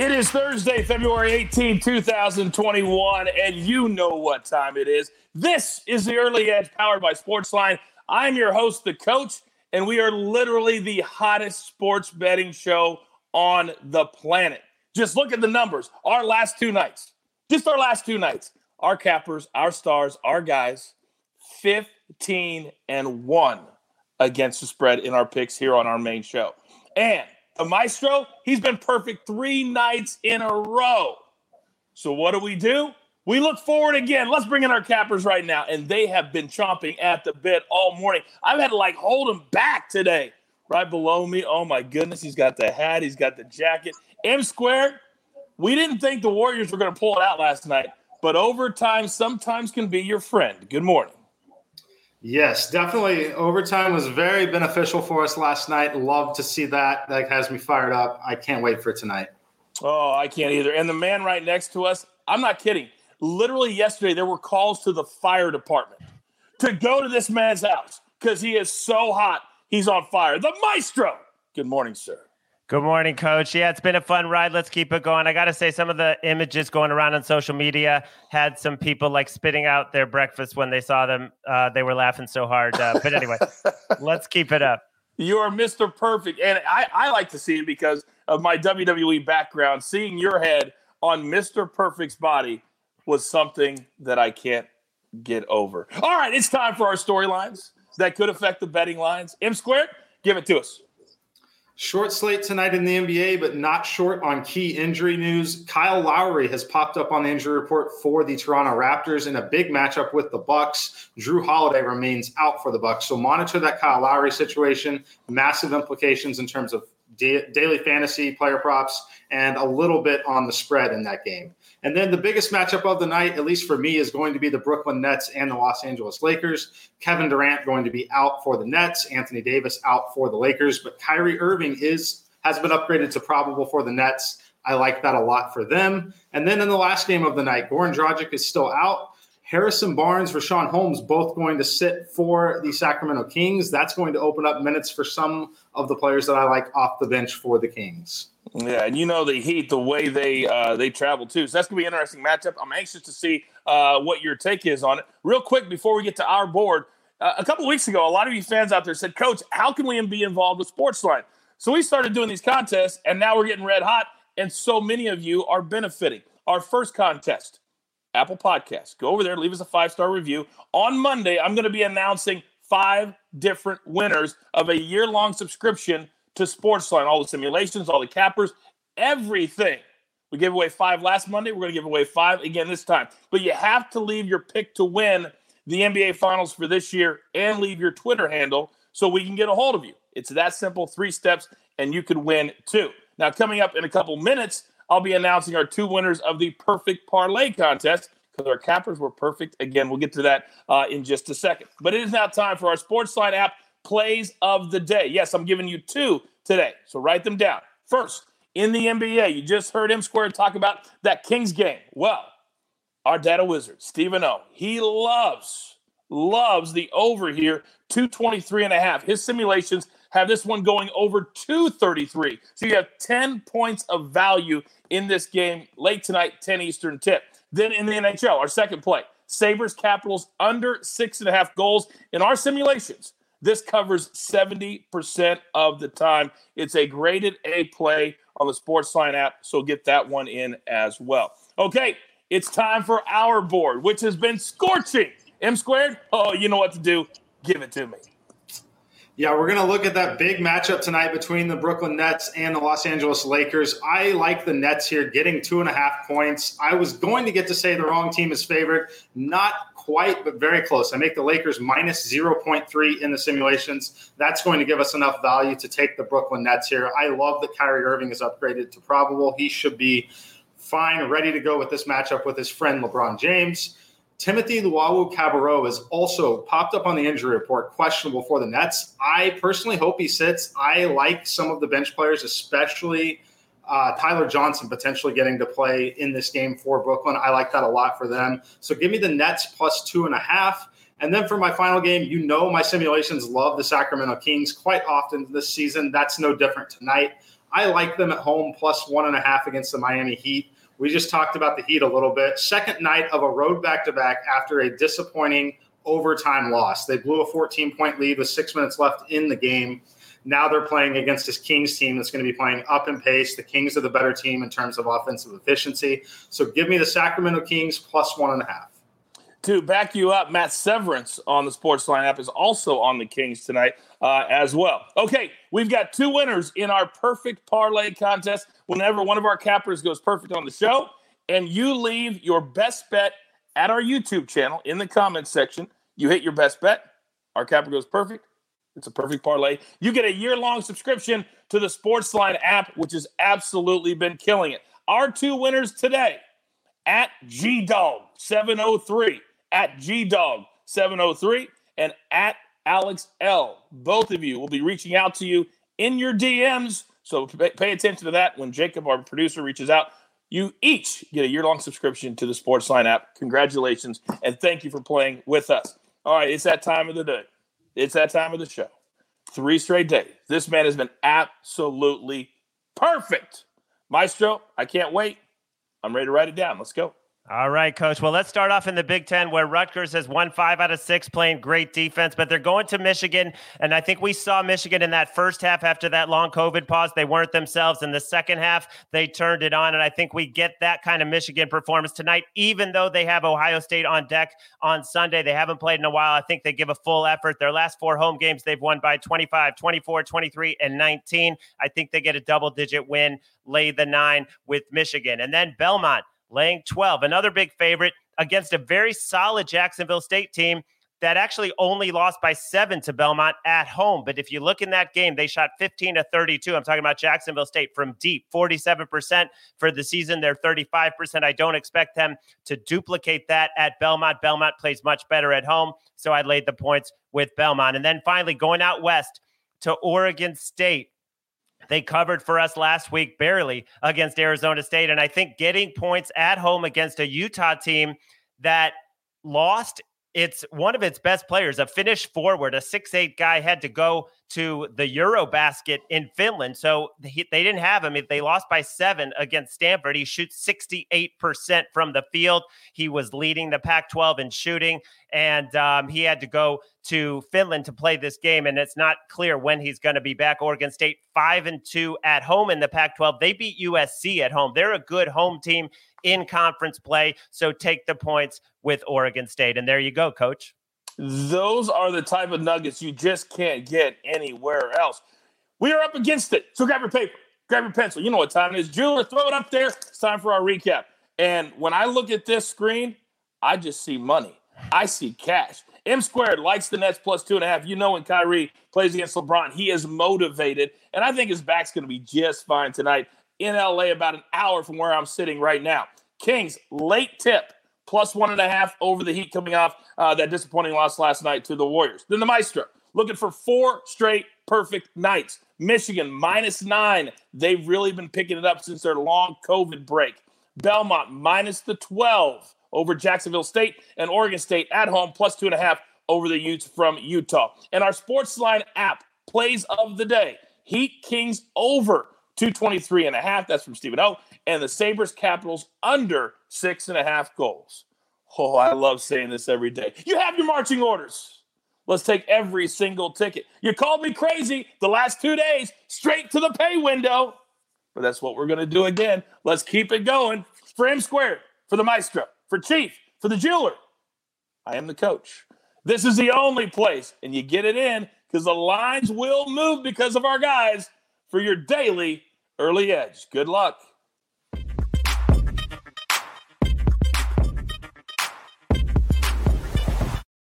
It is Thursday, February 18, 2021, and you know what time it is. This is the Early Edge powered by Sportsline. I'm your host, the coach, and we are literally the hottest sports betting show on the planet. Just look at the numbers. Our last two nights, just our last two nights, our cappers, our stars, our guys, 15 and 1 against the spread in our picks here on our main show. And the maestro, he's been perfect three nights in a row. So what do we do? We look forward again. Let's bring in our cappers right now. And they have been chomping at the bit all morning. I've had to like hold them back today. Right below me. Oh my goodness. He's got the hat, he's got the jacket. M squared. We didn't think the Warriors were going to pull it out last night, but overtime sometimes can be your friend. Good morning. Yes, definitely. Overtime was very beneficial for us last night. Love to see that. That has me fired up. I can't wait for tonight. Oh, I can't either. And the man right next to us, I'm not kidding. Literally yesterday, there were calls to the fire department to go to this man's house because he is so hot. He's on fire. The maestro. Good morning, sir. Good morning, coach. Yeah, it's been a fun ride. Let's keep it going. I got to say, some of the images going around on social media had some people like spitting out their breakfast when they saw them. Uh, they were laughing so hard. Uh, but anyway, let's keep it up. You are Mr. Perfect. And I, I like to see it because of my WWE background. Seeing your head on Mr. Perfect's body was something that I can't get over. All right, it's time for our storylines that could affect the betting lines. M squared, give it to us. Short slate tonight in the NBA, but not short on key injury news. Kyle Lowry has popped up on the injury report for the Toronto Raptors in a big matchup with the Bucks. Jrue Holiday remains out for the Bucks, so monitor that Kyle Lowry situation. Massive implications in terms of da- daily fantasy player props and a little bit on the spread in that game. And then the biggest matchup of the night, at least for me, is going to be the Brooklyn Nets and the Los Angeles Lakers. Kevin Durant going to be out for the Nets, Anthony Davis out for the Lakers, but Kyrie Irving is has been upgraded to probable for the Nets. I like that a lot for them. And then in the last game of the night, Goran Dragic is still out. Harrison Barnes, Richaun Holmes, both going to sit for the Sacramento Kings. That's going to open up minutes for some of the players that I like off the bench for the Kings. Yeah, and you know the Heat, the way they uh, they travel too. So that's gonna be an interesting matchup. I'm anxious to see uh, what your take is on it. Real quick before we get to our board, uh, a couple weeks ago, a lot of you fans out there said, "Coach, how can we be involved with Sportsline?" So we started doing these contests, and now we're getting red hot, and so many of you are benefiting. Our first contest, Apple Podcasts. Go over there, leave us a five star review. On Monday, I'm going to be announcing five different winners of a year long subscription to Sportsline, all the simulations, all the cappers, everything. We gave away five last Monday. We're going to give away five again this time. But you have to leave your pick to win the NBA Finals for this year and leave your Twitter handle so we can get a hold of you. It's that simple, three steps, and you could win too. Now, coming up in a couple minutes, I'll be announcing our two winners of the Perfect Parlay contest because our cappers were perfect. Again, we'll get to that uh, in just a second. But it is now time for our Sportsline app plays of the day. Yes, I'm giving you two today. So write them down. First, in the NBA, you just heard M Square talk about that Kings game. Well, our data wizard, Stephen O, he loves, loves the over here, 223 and a half. His simulations have this one going over 233. So you have 10 points of value in this game late tonight, 10 Eastern tip. Then in the NHL, our second play, Sabres Capitals under six and a half goals. In our simulations, this covers 70% of the time. It's a graded A play on the Sportsline app, so get that one in as well. Okay, it's time for our board, which has been scorching. M squared? Oh, you know what to do. Give it to me. Yeah, we're going to look at that big matchup tonight between the Brooklyn Nets and the Los Angeles Lakers. I like the Nets here getting two and a half points. I was going to get to say the wrong team is favored. Not quite, but very close. I make the Lakers minus 0.3 in the simulations. That's going to give us enough value to take the Brooklyn Nets here. I love that Kyrie Irving is upgraded to probable. He should be fine, ready to go with this matchup with his friend LeBron James. Timothy Luwawu-Cabarrot is also popped up on the injury report, questionable for the Nets. I personally hope he sits. I like some of the bench players, especially uh, Tyler Johnson potentially getting to play in this game for Brooklyn. I like that a lot for them. So give me the Nets plus two and a half. And then for my final game, you know my simulations love the Sacramento Kings quite often this season. That's no different tonight. I like them at home plus one and a half against the Miami Heat. We just talked about the Heat a little bit. Second night of a road back to back after a disappointing overtime loss. They blew a 14 point lead with six minutes left in the game. Now they're playing against this Kings team that's going to be playing up in pace. The Kings are the better team in terms of offensive efficiency. So give me the Sacramento Kings plus one and a half. To back you up, Matt Severance on the Sports Line app is also on the Kings tonight uh, as well. Okay, we've got two winners in our perfect parlay contest. Whenever one of our cappers goes perfect on the show, and you leave your best bet at our YouTube channel in the comments section, you hit your best bet. Our capper goes perfect. It's a perfect parlay. You get a year long subscription to the Sportsline app, which has absolutely been killing it. Our two winners today at G Dog 703, at G Dog 703, and at Alex L. Both of you will be reaching out to you in your DMs. So pay attention to that when Jacob, our producer, reaches out. You each get a year long subscription to the Sportsline app. Congratulations and thank you for playing with us. All right, it's that time of the day. It's that time of the show. Three straight days. This man has been absolutely perfect. Maestro, I can't wait. I'm ready to write it down. Let's go. All right, coach. Well, let's start off in the Big Ten where Rutgers has won five out of six playing great defense, but they're going to Michigan. And I think we saw Michigan in that first half after that long COVID pause. They weren't themselves. In the second half, they turned it on. And I think we get that kind of Michigan performance tonight, even though they have Ohio State on deck on Sunday. They haven't played in a while. I think they give a full effort. Their last four home games, they've won by 25, 24, 23, and 19. I think they get a double digit win, lay the nine with Michigan. And then Belmont laying 12. Another big favorite against a very solid Jacksonville State team that actually only lost by seven to Belmont at home. But if you look in that game, they shot 15 to 32. I'm talking about Jacksonville State from deep, 47% for the season. They're 35%. I don't expect them to duplicate that at Belmont. Belmont plays much better at home. So I laid the points with Belmont. And then finally, going out west to Oregon State. They covered for us last week barely against Arizona State. And I think getting points at home against a Utah team that lost it's one of its best players, a Finnish forward, a six-eight guy, had to go to the Eurobasket in Finland. So he, they didn't have him. They lost by seven against Stanford. He shoots 68% from the field. He was leading the Pac 12 in shooting, and um, he had to go to Finland to play this game. And it's not clear when he's going to be back. Oregon State, five and two at home in the Pac 12. They beat USC at home. They're a good home team in conference play. So take the points with Oregon State. And there you go, coach. Those are the type of nuggets you just can't get anywhere else. We are up against it. So grab your paper, grab your pencil. You know what time it is. Jeweler, throw it up there. It's time for our recap. And when I look at this screen, I just see money. I see cash. M squared likes the Nets plus two and a half. You know, when Kyrie plays against LeBron, he is motivated. And I think his back's going to be just fine tonight in LA, about an hour from where I'm sitting right now. Kings, late tip, plus one and a half over the Heat coming off uh, that disappointing loss last night to the Warriors. Then the Maestro, looking for four straight perfect nights. Michigan, minus nine. They've really been picking it up since their long COVID break. Belmont, minus the 12 over Jacksonville State. And Oregon State at home, plus two and a half over the Utes from Utah. And our Sportsline app, plays of the day. Heat Kings over 223 and a half. That's from Stephen O. And the Sabres Capitals under six and a half goals. Oh, I love saying this every day. You have your marching orders. Let's take every single ticket. You called me crazy the last two days, straight to the pay window. But that's what we're going to do again. Let's keep it going. For M Squared, for the Maestro, for Chief, for the Jeweler. I am the coach. This is the only place, and you get it in because the lines will move because of our guys for your daily early edge. Good luck.